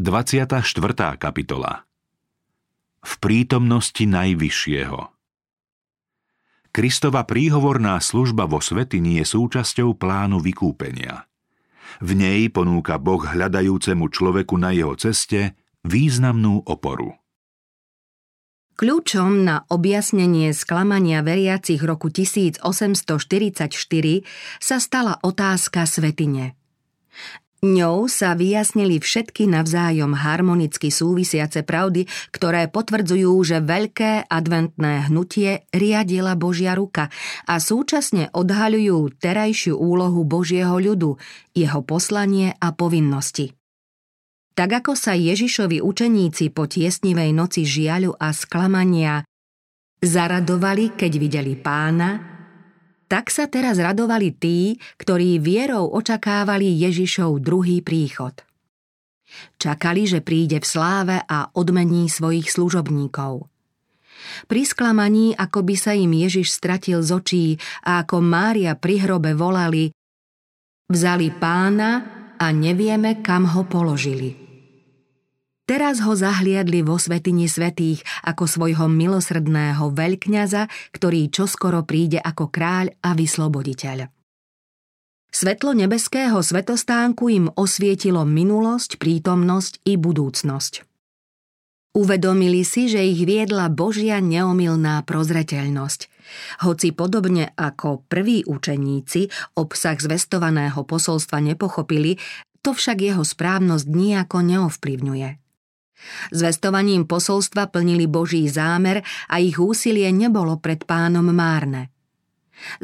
24. kapitola V prítomnosti Najvyššieho Kristova príhovorná služba vo svetini je súčasťou plánu vykúpenia. V nej ponúka Boh hľadajúcemu človeku na jeho ceste významnú oporu. Kľúčom na objasnenie sklamania veriacich roku 1844 sa stala otázka svetine. Ňou sa vyjasnili všetky navzájom harmonicky súvisiace pravdy, ktoré potvrdzujú, že veľké adventné hnutie riadila Božia ruka a súčasne odhaľujú terajšiu úlohu Božieho ľudu, jeho poslanie a povinnosti. Tak ako sa Ježišovi učeníci po tiesnivej noci žiaľu a sklamania zaradovali, keď videli pána, tak sa teraz radovali tí, ktorí vierou očakávali Ježišov druhý príchod. Čakali, že príde v sláve a odmení svojich služobníkov. Pri sklamaní, ako by sa im Ježiš stratil z očí a ako Mária pri hrobe volali Vzali pána a nevieme, kam ho položili. Teraz ho zahliadli vo svetini svetých ako svojho milosrdného veľkňaza, ktorý čoskoro príde ako kráľ a vysloboditeľ. Svetlo nebeského svetostánku im osvietilo minulosť, prítomnosť i budúcnosť. Uvedomili si, že ich viedla Božia neomilná prozreteľnosť. Hoci podobne ako prví učeníci obsah zvestovaného posolstva nepochopili, to však jeho správnosť nejako neovplyvňuje. Zvestovaním posolstva plnili Boží zámer a ich úsilie nebolo pred pánom márne.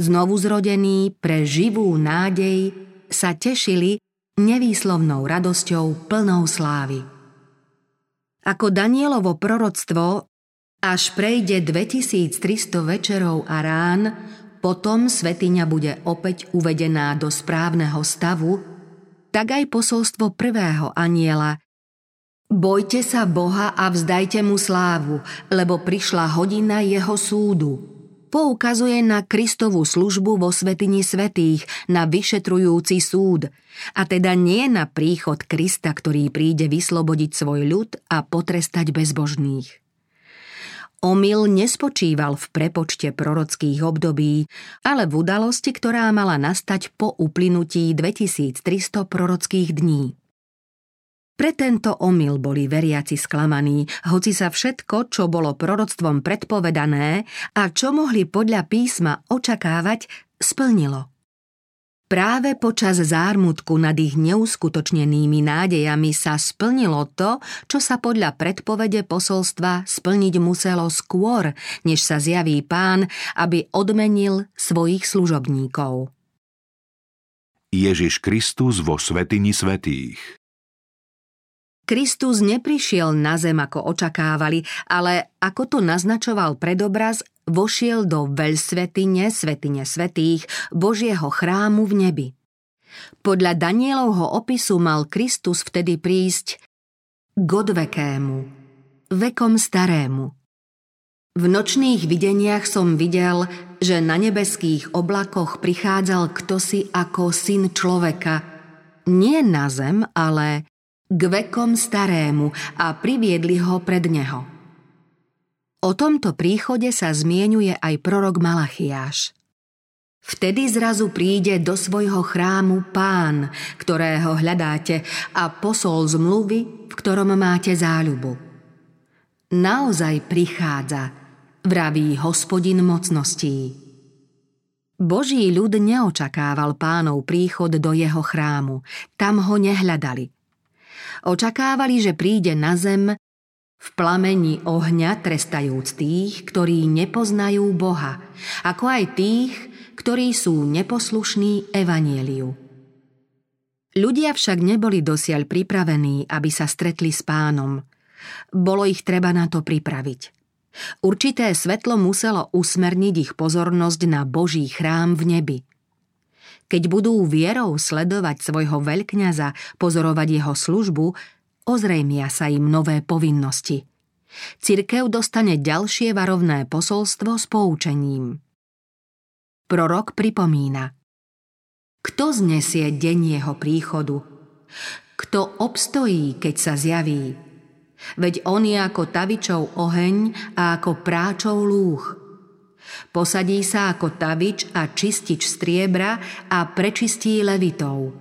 Znovu zrodení pre živú nádej sa tešili nevýslovnou radosťou plnou slávy. Ako Danielovo proroctvo, až prejde 2300 večerov a rán, potom svetiňa bude opäť uvedená do správneho stavu, tak aj posolstvo prvého aniela – Bojte sa Boha a vzdajte mu slávu, lebo prišla hodina jeho súdu. Poukazuje na Kristovú službu vo svetini svetých, na vyšetrujúci súd, a teda nie na príchod Krista, ktorý príde vyslobodiť svoj ľud a potrestať bezbožných. Omyl nespočíval v prepočte prorockých období, ale v udalosti, ktorá mala nastať po uplynutí 2300 prorockých dní. Pre tento omyl boli veriaci sklamaní, hoci sa všetko, čo bolo proroctvom predpovedané a čo mohli podľa písma očakávať, splnilo. Práve počas zármutku nad ich neuskutočnenými nádejami sa splnilo to, čo sa podľa predpovede posolstva splniť muselo skôr, než sa zjaví pán, aby odmenil svojich služobníkov. Ježiš Kristus vo Svetini Svetých Kristus neprišiel na zem, ako očakávali, ale ako to naznačoval predobraz, vošiel do veľsvetine, svetine svetých, Božieho chrámu v nebi. Podľa Danielovho opisu mal Kristus vtedy prísť k odvekému, vekom starému. V nočných videniach som videl, že na nebeských oblakoch prichádzal ktosi ako syn človeka, nie na zem, ale k vekom starému a priviedli ho pred neho. O tomto príchode sa zmienuje aj prorok Malachiáš. Vtedy zrazu príde do svojho chrámu pán, ktorého hľadáte a posol zmluvy, v ktorom máte záľubu. Naozaj prichádza, vraví hospodin mocností. Boží ľud neočakával pánov príchod do jeho chrámu, tam ho nehľadali – Očakávali, že príde na zem v plamení ohňa trestajúc tých, ktorí nepoznajú Boha, ako aj tých, ktorí sú neposlušní evanieliu. Ľudia však neboli dosiaľ pripravení, aby sa stretli s pánom. Bolo ich treba na to pripraviť. Určité svetlo muselo usmerniť ich pozornosť na Boží chrám v nebi – keď budú vierou sledovať svojho veľkňaza, pozorovať jeho službu, ozrejmia sa im nové povinnosti. Cirkev dostane ďalšie varovné posolstvo s poučením. Prorok pripomína. Kto znesie deň jeho príchodu? Kto obstojí, keď sa zjaví? Veď on je ako tavičov oheň a ako práčov lúch. Posadí sa ako tavič a čistič striebra a prečistí levitov.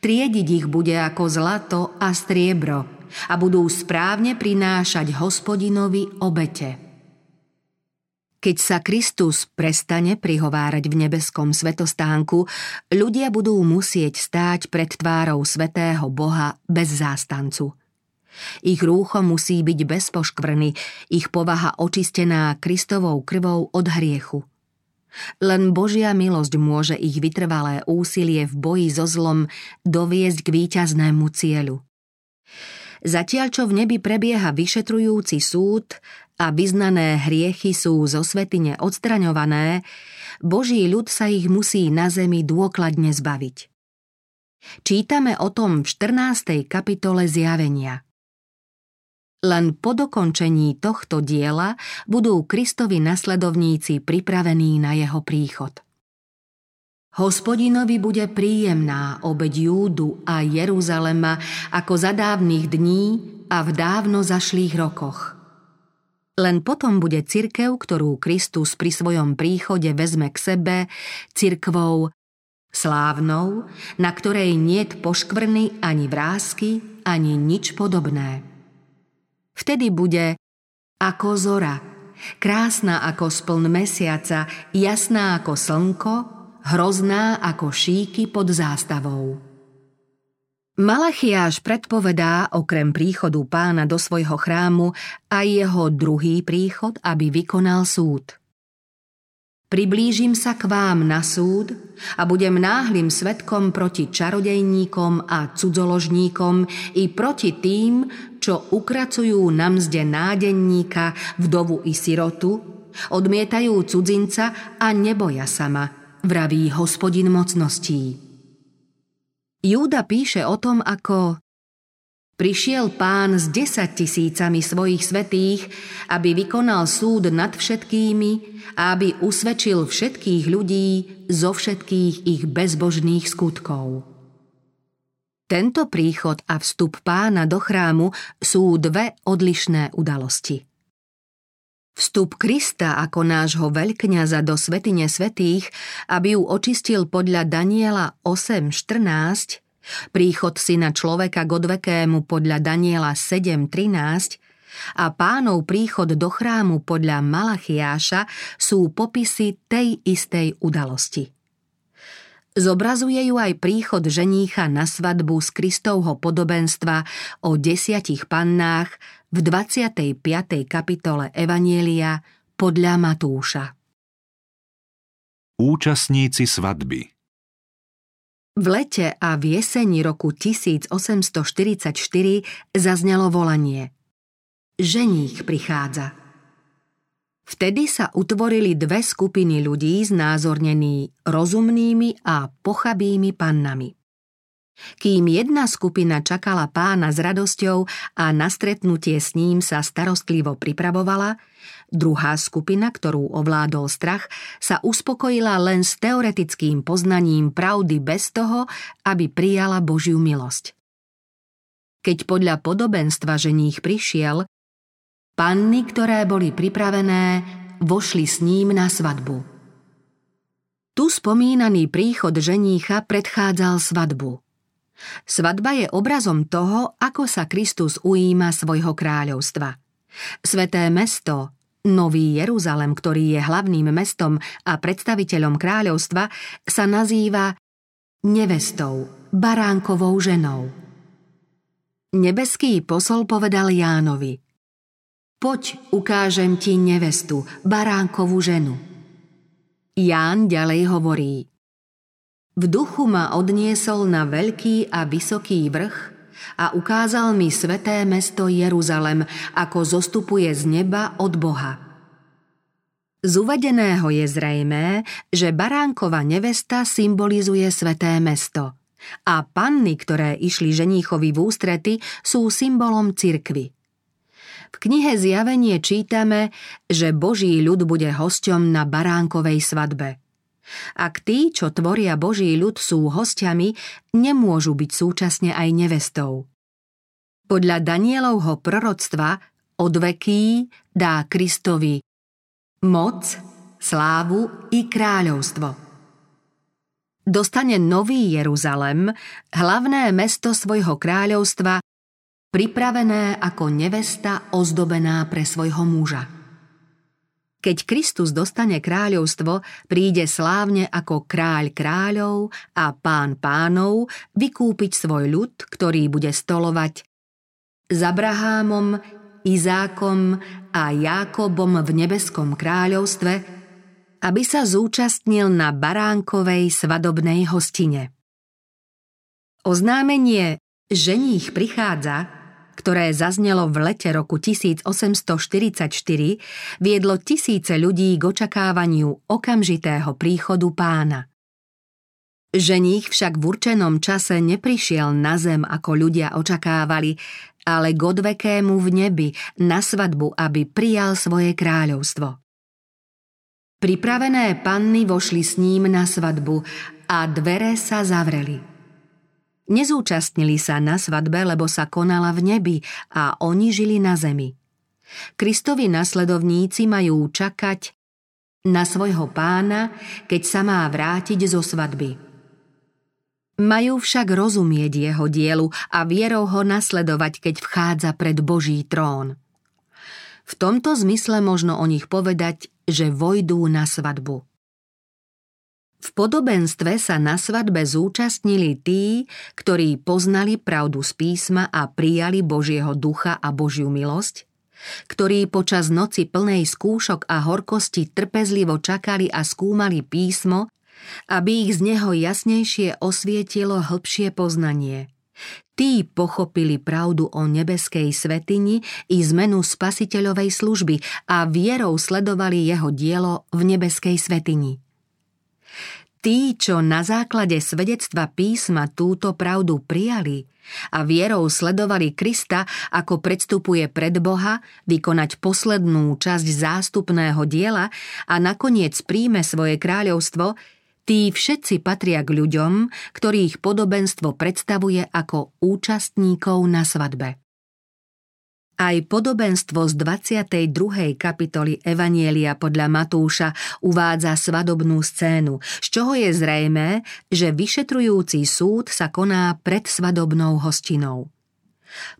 Triediť ich bude ako zlato a striebro a budú správne prinášať hospodinovi obete. Keď sa Kristus prestane prihovárať v nebeskom svetostánku, ľudia budú musieť stáť pred tvárou svetého Boha bez zástancu. Ich rúcho musí byť bez poškvrny, ich povaha očistená Kristovou krvou od hriechu. Len Božia milosť môže ich vytrvalé úsilie v boji so zlom doviesť k víťaznému cieľu. Zatiaľ čo v nebi prebieha vyšetrujúci súd a vyznané hriechy sú zo svetine odstraňované, Boží ľud sa ich musí na zemi dôkladne zbaviť. Čítame o tom v 14. kapitole zjavenia. Len po dokončení tohto diela budú Kristovi nasledovníci pripravení na jeho príchod. Hospodinovi bude príjemná obeď Júdu a Jeruzalema ako za dávnych dní a v dávno zašlých rokoch. Len potom bude cirkev, ktorú Kristus pri svojom príchode vezme k sebe, cirkvou slávnou, na ktorej niet poškvrny ani vrázky, ani nič podobné. Vtedy bude ako zora, krásna ako spln mesiaca, jasná ako slnko, hrozná ako šíky pod zástavou. Malachiáš predpovedá okrem príchodu pána do svojho chrámu aj jeho druhý príchod, aby vykonal súd. Priblížim sa k vám na súd a budem náhlým svetkom proti čarodejníkom a cudzoložníkom i proti tým, čo ukracujú na mzde nádenníka, vdovu i sirotu, odmietajú cudzinca a neboja sama – vraví hospodin mocností. Júda píše o tom, ako Prišiel pán s desať tisícami svojich svetých, aby vykonal súd nad všetkými a aby usvedčil všetkých ľudí zo všetkých ich bezbožných skutkov. Tento príchod a vstup pána do chrámu sú dve odlišné udalosti. Vstup Krista ako nášho veľkňaza do svetine svetých, aby ju očistil podľa Daniela 8.14, príchod syna človeka k odvekému podľa Daniela 7.13 a pánov príchod do chrámu podľa Malachiáša sú popisy tej istej udalosti. Zobrazuje ju aj príchod ženícha na svadbu z Kristovho podobenstva o desiatich pannách v 25. kapitole Evanielia podľa Matúša. Účastníci svadby v lete a v jeseni roku 1844 zaznelo volanie. Ženích prichádza. Vtedy sa utvorili dve skupiny ľudí znázornení rozumnými a pochabými pannami. Kým jedna skupina čakala pána s radosťou a na stretnutie s ním sa starostlivo pripravovala, druhá skupina, ktorú ovládol strach, sa uspokojila len s teoretickým poznaním pravdy bez toho, aby prijala Božiu milosť. Keď podľa podobenstva ženích prišiel, Panny, ktoré boli pripravené, vošli s ním na svadbu. Tu spomínaný príchod ženícha predchádzal svadbu. Svadba je obrazom toho, ako sa Kristus ujíma svojho kráľovstva. Sveté mesto, Nový Jeruzalem, ktorý je hlavným mestom a predstaviteľom kráľovstva, sa nazýva nevestou, baránkovou ženou. Nebeský posol povedal Jánovi – Poď, ukážem ti nevestu, baránkovú ženu. Ján ďalej hovorí. V duchu ma odniesol na veľký a vysoký vrch a ukázal mi sveté mesto Jeruzalem, ako zostupuje z neba od Boha. Z uvedeného je zrejmé, že baránkova nevesta symbolizuje sveté mesto a panny, ktoré išli ženíchovi v ústrety, sú symbolom cirkvy. V knihe Zjavenie čítame, že Boží ľud bude hosťom na baránkovej svadbe. Ak tí, čo tvoria Boží ľud, sú hostiami, nemôžu byť súčasne aj nevestou. Podľa Danielovho proroctva od veký dá Kristovi moc, slávu i kráľovstvo. Dostane Nový Jeruzalem, hlavné mesto svojho kráľovstva, pripravené ako nevesta ozdobená pre svojho muža. Keď Kristus dostane kráľovstvo, príde slávne ako kráľ kráľov a pán pánov vykúpiť svoj ľud, ktorý bude stolovať s Abrahámom, Izákom a Jákobom v nebeskom kráľovstve, aby sa zúčastnil na baránkovej svadobnej hostine. Oznámenie Ženích prichádza ktoré zaznelo v lete roku 1844, viedlo tisíce ľudí k očakávaniu okamžitého príchodu pána. Ženích však v určenom čase neprišiel na zem, ako ľudia očakávali, ale k odvekému v nebi, na svadbu, aby prijal svoje kráľovstvo. Pripravené panny vošli s ním na svadbu a dvere sa zavreli. Nezúčastnili sa na svadbe, lebo sa konala v nebi a oni žili na zemi. Kristovi nasledovníci majú čakať na svojho pána, keď sa má vrátiť zo svadby. Majú však rozumieť jeho dielu a vierou ho nasledovať, keď vchádza pred Boží trón. V tomto zmysle možno o nich povedať, že vojdú na svadbu. V podobenstve sa na svadbe zúčastnili tí, ktorí poznali pravdu z písma a prijali Božieho ducha a Božiu milosť, ktorí počas noci plnej skúšok a horkosti trpezlivo čakali a skúmali písmo, aby ich z neho jasnejšie osvietilo hĺbšie poznanie. Tí pochopili pravdu o nebeskej svetini i zmenu spasiteľovej služby a vierou sledovali jeho dielo v nebeskej svetini. Tí, čo na základe svedectva písma túto pravdu prijali a vierou sledovali Krista, ako predstupuje pred Boha, vykonať poslednú časť zástupného diela a nakoniec príjme svoje kráľovstvo, tí všetci patria k ľuďom, ktorých podobenstvo predstavuje ako účastníkov na svadbe. Aj podobenstvo z 22. kapitoly Evanielia podľa Matúša uvádza svadobnú scénu, z čoho je zrejmé, že vyšetrujúci súd sa koná pred svadobnou hostinou.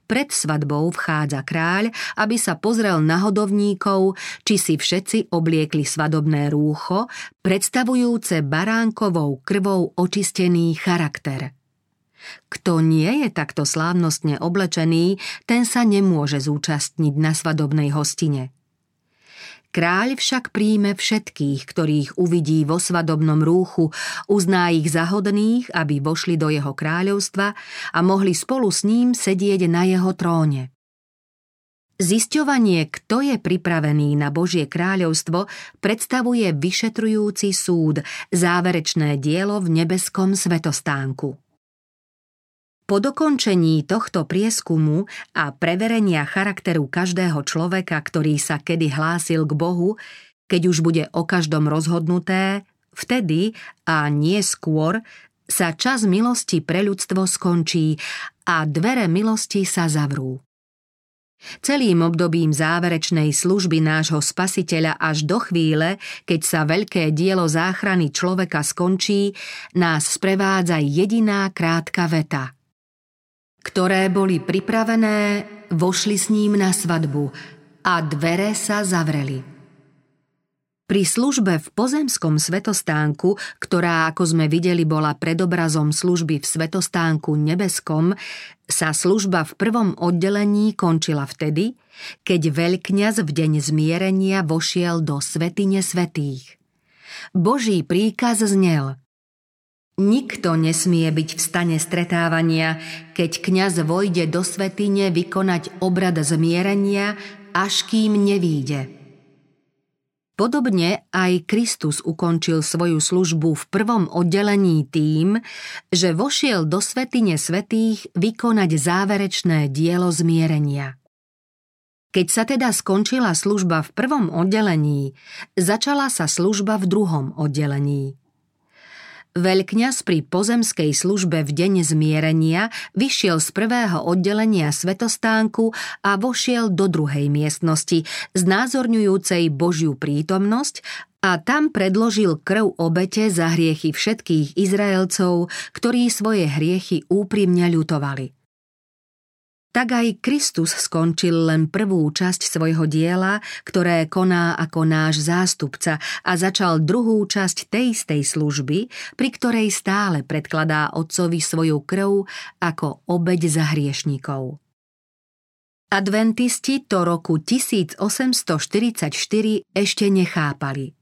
Pred svadbou vchádza kráľ, aby sa pozrel na hodovníkov, či si všetci obliekli svadobné rúcho, predstavujúce baránkovou krvou očistený charakter – kto nie je takto slávnostne oblečený, ten sa nemôže zúčastniť na svadobnej hostine. Kráľ však príjme všetkých, ktorých uvidí vo svadobnom rúchu, uzná ich za hodných, aby vošli do jeho kráľovstva a mohli spolu s ním sedieť na jeho tróne. Zisťovanie, kto je pripravený na Božie kráľovstvo, predstavuje vyšetrujúci súd, záverečné dielo v nebeskom svetostánku. Po dokončení tohto prieskumu a preverenia charakteru každého človeka, ktorý sa kedy hlásil k Bohu, keď už bude o každom rozhodnuté, vtedy a nie skôr sa čas milosti pre ľudstvo skončí a dvere milosti sa zavrú. Celým obdobím záverečnej služby nášho spasiteľa až do chvíle, keď sa veľké dielo záchrany človeka skončí, nás sprevádza jediná krátka veta – ktoré boli pripravené, vošli s ním na svadbu a dvere sa zavreli. Pri službe v pozemskom svetostánku, ktorá, ako sme videli, bola predobrazom služby v svetostánku nebeskom, sa služba v prvom oddelení končila vtedy, keď veľkňaz v deň zmierenia vošiel do svetine svetých. Boží príkaz znel Nikto nesmie byť v stane stretávania, keď kňaz vojde do svetine vykonať obrad zmierenia, až kým nevíde. Podobne aj Kristus ukončil svoju službu v prvom oddelení tým, že vošiel do svetine svetých vykonať záverečné dielo zmierenia. Keď sa teda skončila služba v prvom oddelení, začala sa služba v druhom oddelení – Veľkňaz pri pozemskej službe v deň zmierenia vyšiel z prvého oddelenia svetostánku a vošiel do druhej miestnosti, znázorňujúcej Božiu prítomnosť a tam predložil krv obete za hriechy všetkých Izraelcov, ktorí svoje hriechy úprimne ľutovali tak aj Kristus skončil len prvú časť svojho diela, ktoré koná ako náš zástupca a začal druhú časť tej istej služby, pri ktorej stále predkladá Otcovi svoju krv ako obeď za hriešnikov. Adventisti to roku 1844 ešte nechápali.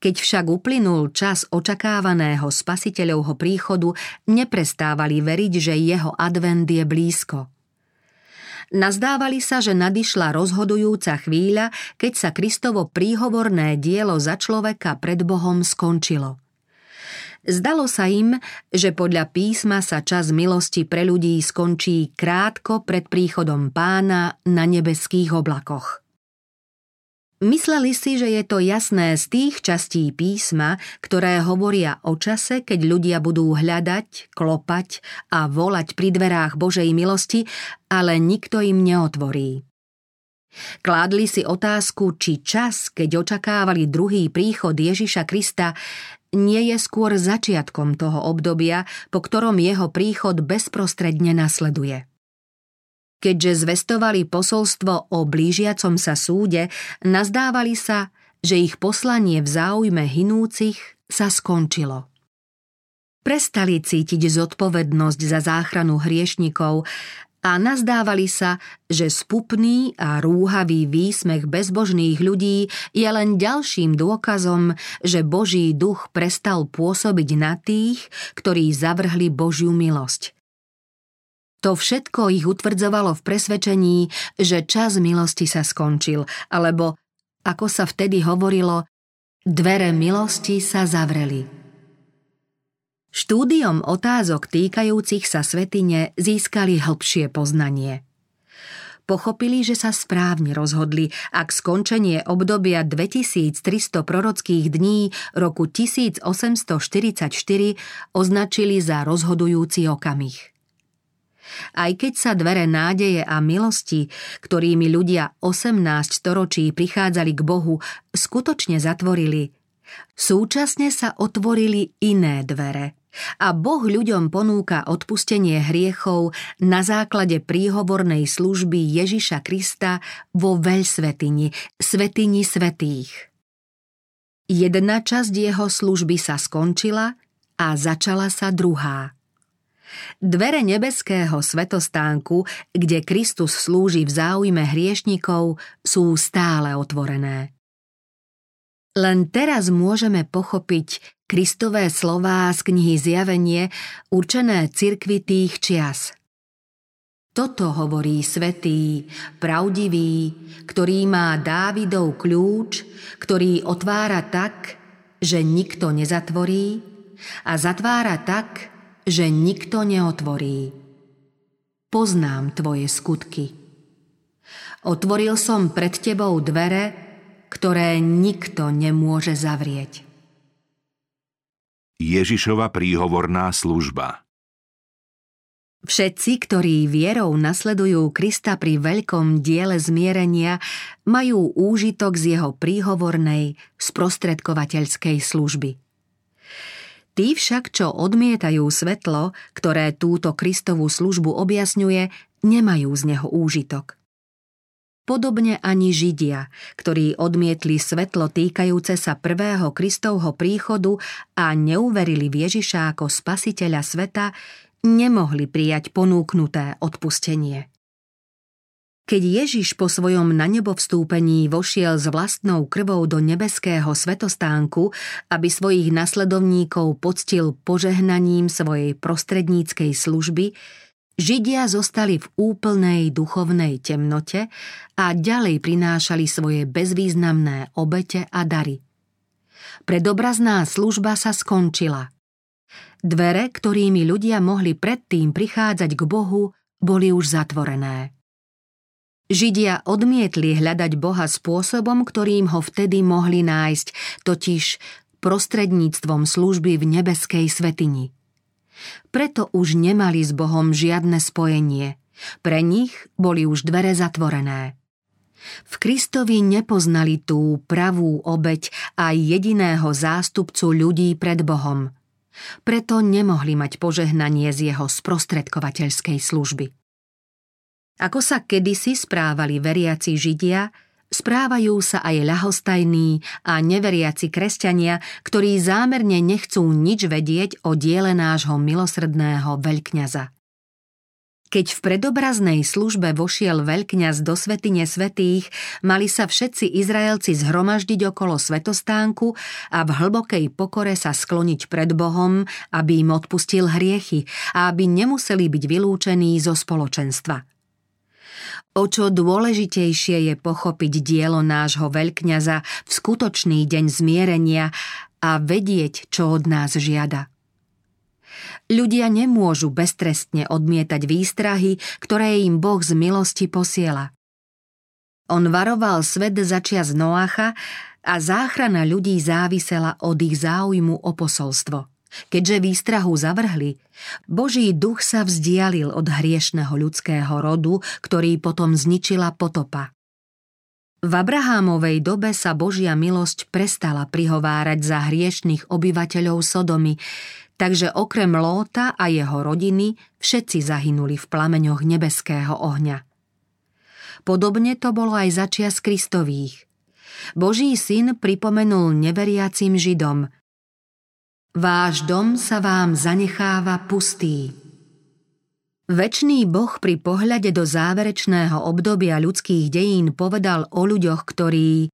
Keď však uplynul čas očakávaného spasiteľovho príchodu, neprestávali veriť, že jeho advent je blízko. Nazdávali sa, že nadišla rozhodujúca chvíľa, keď sa Kristovo príhovorné dielo za človeka pred Bohom skončilo. Zdalo sa im, že podľa písma sa čas milosti pre ľudí skončí krátko pred príchodom pána na nebeských oblakoch. Mysleli si, že je to jasné z tých častí písma, ktoré hovoria o čase, keď ľudia budú hľadať, klopať a volať pri dverách Božej milosti, ale nikto im neotvorí. Kládli si otázku, či čas, keď očakávali druhý príchod Ježiša Krista, nie je skôr začiatkom toho obdobia, po ktorom jeho príchod bezprostredne nasleduje. Keďže zvestovali posolstvo o blížiacom sa súde, nazdávali sa, že ich poslanie v záujme hinúcich sa skončilo. Prestali cítiť zodpovednosť za záchranu hriešnikov a nazdávali sa, že spupný a rúhavý výsmech bezbožných ľudí je len ďalším dôkazom, že Boží duch prestal pôsobiť na tých, ktorí zavrhli Božiu milosť. To všetko ich utvrdzovalo v presvedčení, že čas milosti sa skončil, alebo, ako sa vtedy hovorilo, dvere milosti sa zavreli. Štúdiom otázok týkajúcich sa svetine získali hĺbšie poznanie. Pochopili, že sa správne rozhodli, ak skončenie obdobia 2300 prorockých dní roku 1844 označili za rozhodujúci okamih. Aj keď sa dvere nádeje a milosti, ktorými ľudia 18 storočí prichádzali k Bohu, skutočne zatvorili, súčasne sa otvorili iné dvere. A Boh ľuďom ponúka odpustenie hriechov na základe príhovornej služby Ježiša Krista vo veľsvetini, svetini svetých. Jedna časť jeho služby sa skončila a začala sa druhá. Dvere nebeského svetostánku, kde Kristus slúži v záujme hriešnikov, sú stále otvorené. Len teraz môžeme pochopiť Kristové slová z knihy Zjavenie určené cirkvi tých čias. Toto hovorí svetý, pravdivý, ktorý má Dávidov kľúč, ktorý otvára tak, že nikto nezatvorí a zatvára tak, že nikto neotvorí. Poznám tvoje skutky. Otvoril som pred tebou dvere, ktoré nikto nemôže zavrieť. Ježišova príhovorná služba Všetci, ktorí vierou nasledujú Krista pri veľkom diele zmierenia, majú úžitok z jeho príhovornej, sprostredkovateľskej služby. Tí však, čo odmietajú svetlo, ktoré túto Kristovú službu objasňuje, nemajú z neho úžitok. Podobne ani Židia, ktorí odmietli svetlo týkajúce sa prvého Kristovho príchodu a neuverili v Ježiša ako spasiteľa sveta, nemohli prijať ponúknuté odpustenie. Keď Ježiš po svojom na nebo vstúpení vošiel s vlastnou krvou do nebeského svetostánku, aby svojich nasledovníkov poctil požehnaním svojej prostredníckej služby, Židia zostali v úplnej duchovnej temnote a ďalej prinášali svoje bezvýznamné obete a dary. Predobrazná služba sa skončila. Dvere, ktorými ľudia mohli predtým prichádzať k Bohu, boli už zatvorené. Židia odmietli hľadať Boha spôsobom, ktorým ho vtedy mohli nájsť, totiž prostredníctvom služby v nebeskej svetini. Preto už nemali s Bohom žiadne spojenie. Pre nich boli už dvere zatvorené. V Kristovi nepoznali tú pravú obeď aj jediného zástupcu ľudí pred Bohom. Preto nemohli mať požehnanie z jeho sprostredkovateľskej služby. Ako sa kedysi správali veriaci Židia, správajú sa aj ľahostajní a neveriaci kresťania, ktorí zámerne nechcú nič vedieť o diele nášho milosrdného veľkňaza. Keď v predobraznej službe vošiel veľkňaz do svetine svetých, mali sa všetci Izraelci zhromaždiť okolo svetostánku a v hlbokej pokore sa skloniť pred Bohom, aby im odpustil hriechy a aby nemuseli byť vylúčení zo spoločenstva. O čo dôležitejšie je pochopiť dielo nášho veľkňaza v skutočný deň zmierenia a vedieť, čo od nás žiada. Ľudia nemôžu beztrestne odmietať výstrahy, ktoré im Boh z milosti posiela. On varoval svet začias Noacha a záchrana ľudí závisela od ich záujmu o posolstvo. Keďže výstrahu zavrhli, Boží duch sa vzdialil od hriešného ľudského rodu, ktorý potom zničila potopa. V Abrahámovej dobe sa Božia milosť prestala prihovárať za hriešných obyvateľov Sodomy, takže okrem Lóta a jeho rodiny všetci zahynuli v plameňoch nebeského ohňa. Podobne to bolo aj začias Kristových. Boží syn pripomenul neveriacim Židom – Váš dom sa vám zanecháva pustý. Večný Boh pri pohľade do záverečného obdobia ľudských dejín povedal o ľuďoch, ktorí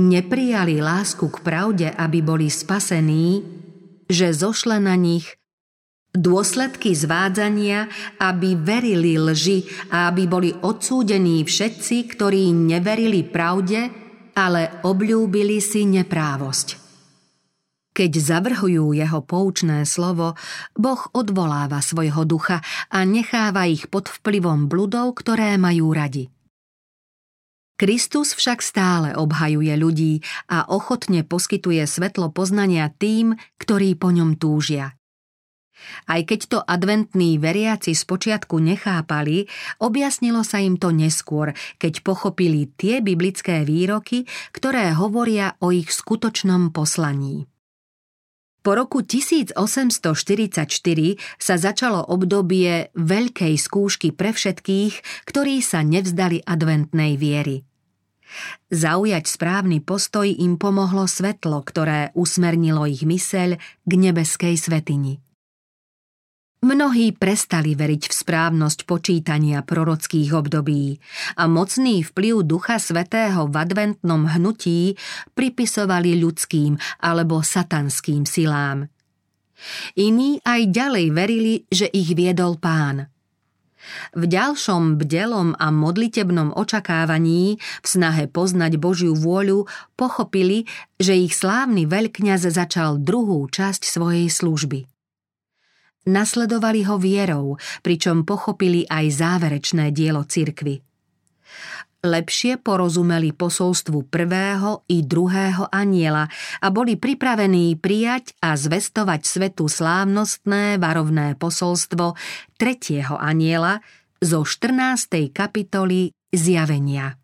neprijali lásku k pravde, aby boli spasení, že zošle na nich dôsledky zvádzania, aby verili lži a aby boli odsúdení všetci, ktorí neverili pravde, ale obľúbili si neprávosť. Keď zavrhujú jeho poučné slovo, Boh odvoláva svojho ducha a necháva ich pod vplyvom bludov, ktoré majú radi. Kristus však stále obhajuje ľudí a ochotne poskytuje svetlo poznania tým, ktorí po ňom túžia. Aj keď to adventní veriaci spočiatku nechápali, objasnilo sa im to neskôr, keď pochopili tie biblické výroky, ktoré hovoria o ich skutočnom poslaní. Po roku 1844 sa začalo obdobie veľkej skúšky pre všetkých, ktorí sa nevzdali adventnej viery. Zaujať správny postoj im pomohlo svetlo, ktoré usmernilo ich myseľ k nebeskej svetini. Mnohí prestali veriť v správnosť počítania prorockých období a mocný vplyv Ducha Svetého v adventnom hnutí pripisovali ľudským alebo satanským silám. Iní aj ďalej verili, že ich viedol pán. V ďalšom bdelom a modlitebnom očakávaní, v snahe poznať Božiu vôľu, pochopili, že ich slávny veľkňaz začal druhú časť svojej služby – Nasledovali ho vierou, pričom pochopili aj záverečné dielo cirkvy. Lepšie porozumeli posolstvu prvého i druhého aniela a boli pripravení prijať a zvestovať svetu slávnostné varovné posolstvo tretieho aniela zo 14. kapitoly Zjavenia.